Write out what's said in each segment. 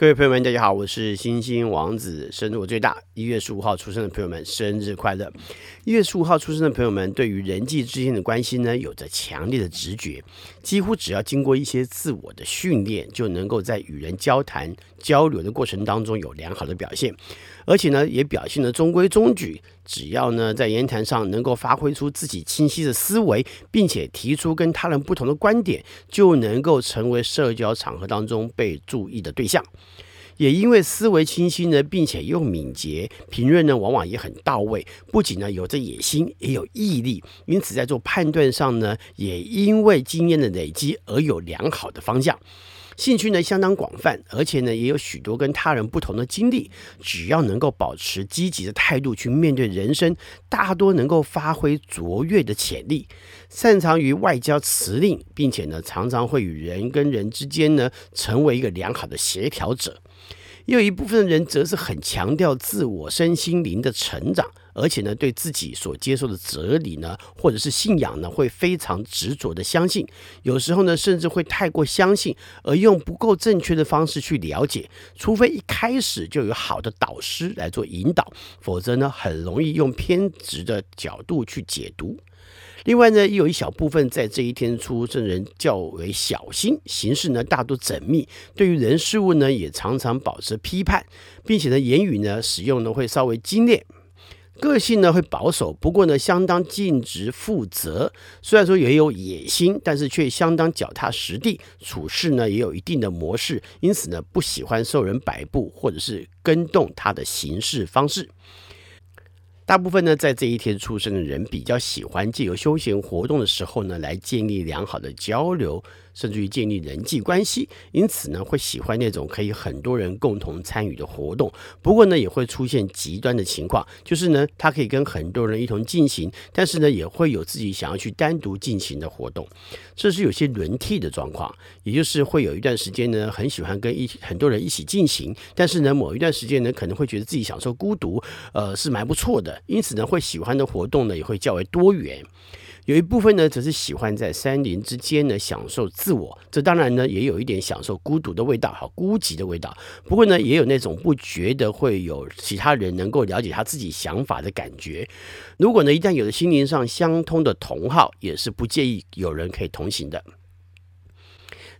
各位朋友们，大家好，我是星星王子，生日我最大，一月十五号出生的朋友们，生日快乐！一月十五号出生的朋友们，对于人际之间的关系呢，有着强烈的直觉，几乎只要经过一些自我的训练，就能够在与人交谈交流的过程当中有良好的表现，而且呢，也表现得中规中矩。只要呢，在言谈上能够发挥出自己清晰的思维，并且提出跟他人不同的观点，就能够成为社交场合当中被注意的对象。也因为思维清晰呢，并且又敏捷，评论呢往往也很到位。不仅呢有着野心，也有毅力，因此在做判断上呢，也因为经验的累积而有良好的方向。兴趣呢相当广泛，而且呢也有许多跟他人不同的经历。只要能够保持积极的态度去面对人生，大多能够发挥卓越的潜力。擅长于外交辞令，并且呢常常会与人跟人之间呢成为一个良好的协调者。又有一部分的人则是很强调自我身心灵的成长，而且呢，对自己所接受的哲理呢，或者是信仰呢，会非常执着的相信。有时候呢，甚至会太过相信，而用不够正确的方式去了解。除非一开始就有好的导师来做引导，否则呢，很容易用偏执的角度去解读。另外呢，也有一小部分在这一天出生人较为小心，行事呢大多缜密，对于人事物呢也常常保持批判，并且呢言语呢使用呢会稍微精炼，个性呢会保守，不过呢相当尽职负责。虽然说也有野心，但是却相当脚踏实地，处事呢也有一定的模式，因此呢不喜欢受人摆布或者是跟动他的行事方式。大部分呢，在这一天出生的人比较喜欢借由休闲活动的时候呢，来建立良好的交流。甚至于建立人际关系，因此呢，会喜欢那种可以很多人共同参与的活动。不过呢，也会出现极端的情况，就是呢，他可以跟很多人一同进行，但是呢，也会有自己想要去单独进行的活动。这是有些轮替的状况，也就是会有一段时间呢，很喜欢跟一很多人一起进行，但是呢，某一段时间呢，可能会觉得自己享受孤独，呃，是蛮不错的。因此呢，会喜欢的活动呢，也会较为多元。有一部分呢，则是喜欢在山林之间呢享受自我，这当然呢也有一点享受孤独的味道，好孤寂的味道。不过呢，也有那种不觉得会有其他人能够了解他自己想法的感觉。如果呢，一旦有了心灵上相通的同好，也是不介意有人可以同行的。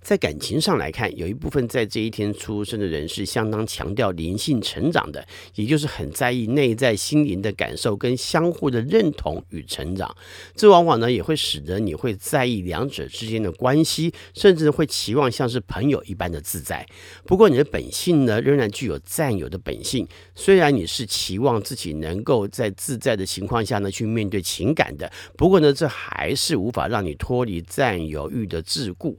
在感情上来看，有一部分在这一天出生的人是相当强调灵性成长的，也就是很在意内在心灵的感受跟相互的认同与成长。这往往呢也会使得你会在意两者之间的关系，甚至会期望像是朋友一般的自在。不过你的本性呢仍然具有占有的本性，虽然你是期望自己能够在自在的情况下呢去面对情感的，不过呢这还是无法让你脱离占有欲的桎梏。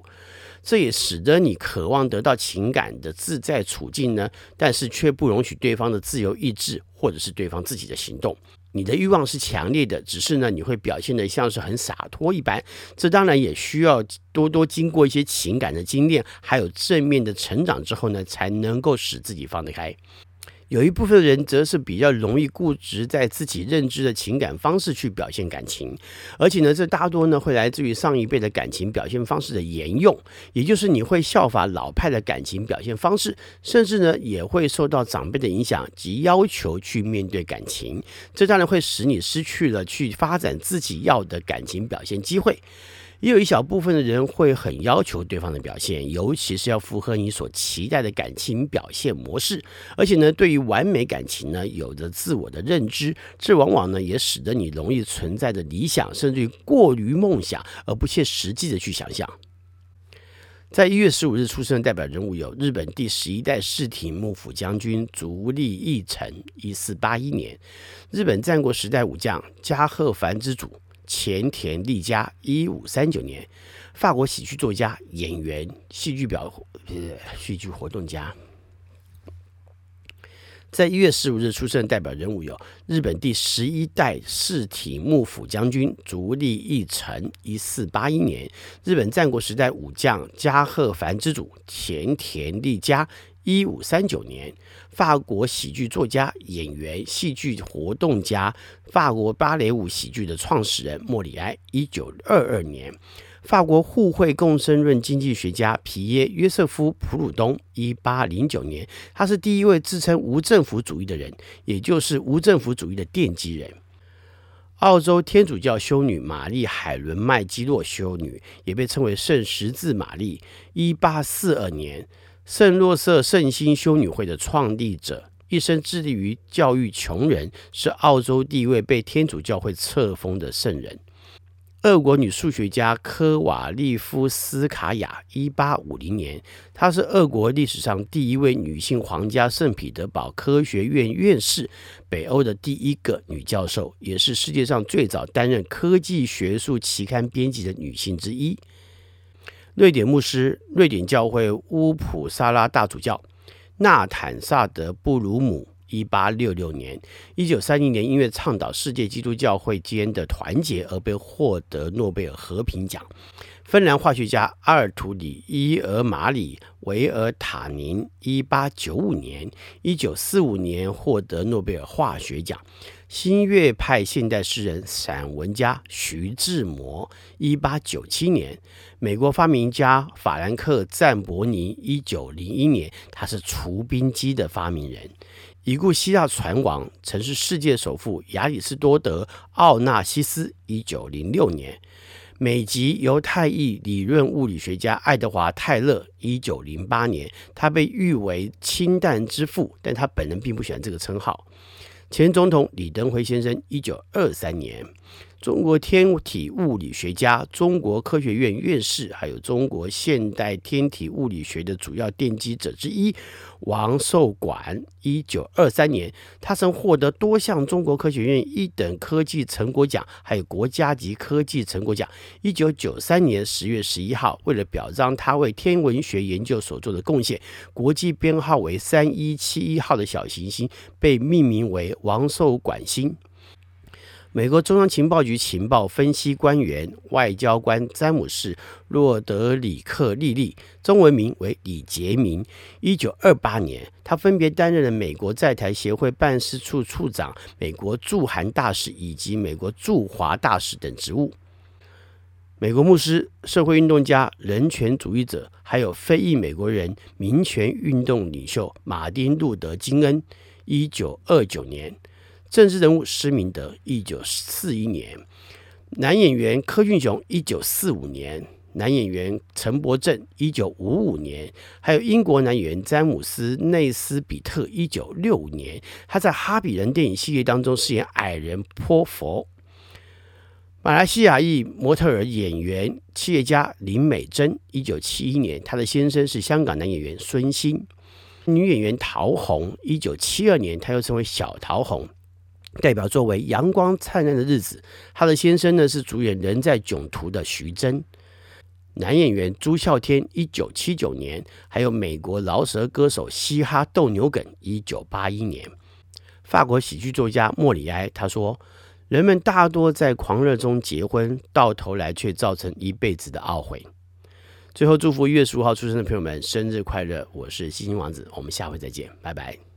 这也使得你渴望得到情感的自在处境呢，但是却不容许对方的自由意志或者是对方自己的行动。你的欲望是强烈的，只是呢，你会表现得像是很洒脱一般。这当然也需要多多经过一些情感的经验，还有正面的成长之后呢，才能够使自己放得开。有一部分人则是比较容易固执在自己认知的情感方式去表现感情，而且呢，这大多呢会来自于上一辈的感情表现方式的沿用，也就是你会效法老派的感情表现方式，甚至呢也会受到长辈的影响及要求去面对感情，这当然会使你失去了去发展自己要的感情表现机会。也有一小部分的人会很要求对方的表现，尤其是要符合你所期待的感情表现模式。而且呢，对于完美感情呢，有着自我的认知，这往往呢也使得你容易存在的理想，甚至于过于梦想而不切实际的去想象。在一月十五日出生的代表人物有日本第十一代室町幕府将军足利义澄（一四八一年），日本战国时代武将加贺藩之主。前田利家，一五三九年，法国喜剧作家、演员、戏剧表呃戏剧活动家。在一月十五日出生的代表人物有日本第十一代室体幕府将军足利义澄，一四八一年；日本战国时代武将加贺藩之主前田利家。一五三九年，法国喜剧作家、演员、戏剧活动家，法国芭蕾舞喜剧的创始人莫里埃。一九二二年，法国互惠共生论经济学家皮耶约瑟夫普鲁东，一八零九年，他是第一位自称无政府主义的人，也就是无政府主义的奠基人。澳洲天主教修女玛丽海伦麦基洛修女，也被称为圣十字玛丽，一八四二年，圣若瑟圣心修女会的创立者。一生致力于教育穷人，是澳洲第一位被天主教会册封的圣人。俄国女数学家科瓦利夫斯卡娅，一八五零年，她是俄国历史上第一位女性皇家圣彼得堡科学院院士，北欧的第一个女教授，也是世界上最早担任科技学术期刊编辑的女性之一。瑞典牧师，瑞典教会乌普萨拉大主教。纳坦萨德布鲁姆，一八六六年、一九三零年，因为倡导世界基督教会间的团结而被获得诺贝尔和平奖。芬兰化学家阿尔图里伊尔马里维尔塔宁，一八九五年、一九四五年获得诺贝尔化学奖。新月派现代诗人、散文家徐志摩，一八九七年；美国发明家法兰克·赞伯尼，一九零一年，他是除冰机的发明人。已故希腊船王，曾是世界首富亚里士多德·奥纳西斯，一九零六年；美籍犹太裔理论物理学家爱德华·泰勒，一九零八年，他被誉为氢弹之父，但他本人并不喜欢这个称号。前总统李登辉先生，一九二三年。中国天体物理学家、中国科学院院士，还有中国现代天体物理学的主要奠基者之一王寿管，一九二三年，他曾获得多项中国科学院一等科技成果奖，还有国家级科技成果奖。一九九三年十月十一号，为了表彰他为天文学研究所做的贡献，国际编号为三一七一号的小行星被命名为王寿管星。美国中央情报局情报分析官员、外交官詹姆士·洛德里克·利利，中文名为李杰明。一九二八年，他分别担任了美国在台协会办事处处长、美国驻韩大使以及美国驻华大使等职务。美国牧师、社会运动家、人权主义者，还有非裔美国人、民权运动领袖马丁·路德·金恩。一九二九年。政治人物施明德，一九四一年；男演员柯俊雄，一九四五年；男演员陈柏正，一九五五年；还有英国男演员詹姆斯内斯比特，一九六五年。他在《哈比人》电影系列当中饰演矮人泼佛。马来西亚裔模特儿、演员、企业家林美珍，一九七一年。她的先生是香港男演员孙兴。女演员陶虹，一九七二年，她又称为小陶虹。代表作为《阳光灿烂的日子》，他的先生呢是主演《人在囧途》的徐峥，男演员朱孝天，一九七九年，还有美国饶舌歌手嘻哈斗牛梗，一九八一年。法国喜剧作家莫里埃他说：“人们大多在狂热中结婚，到头来却造成一辈子的懊悔。”最后祝福一月十五号出生的朋友们生日快乐！我是星星王子，我们下回再见，拜拜。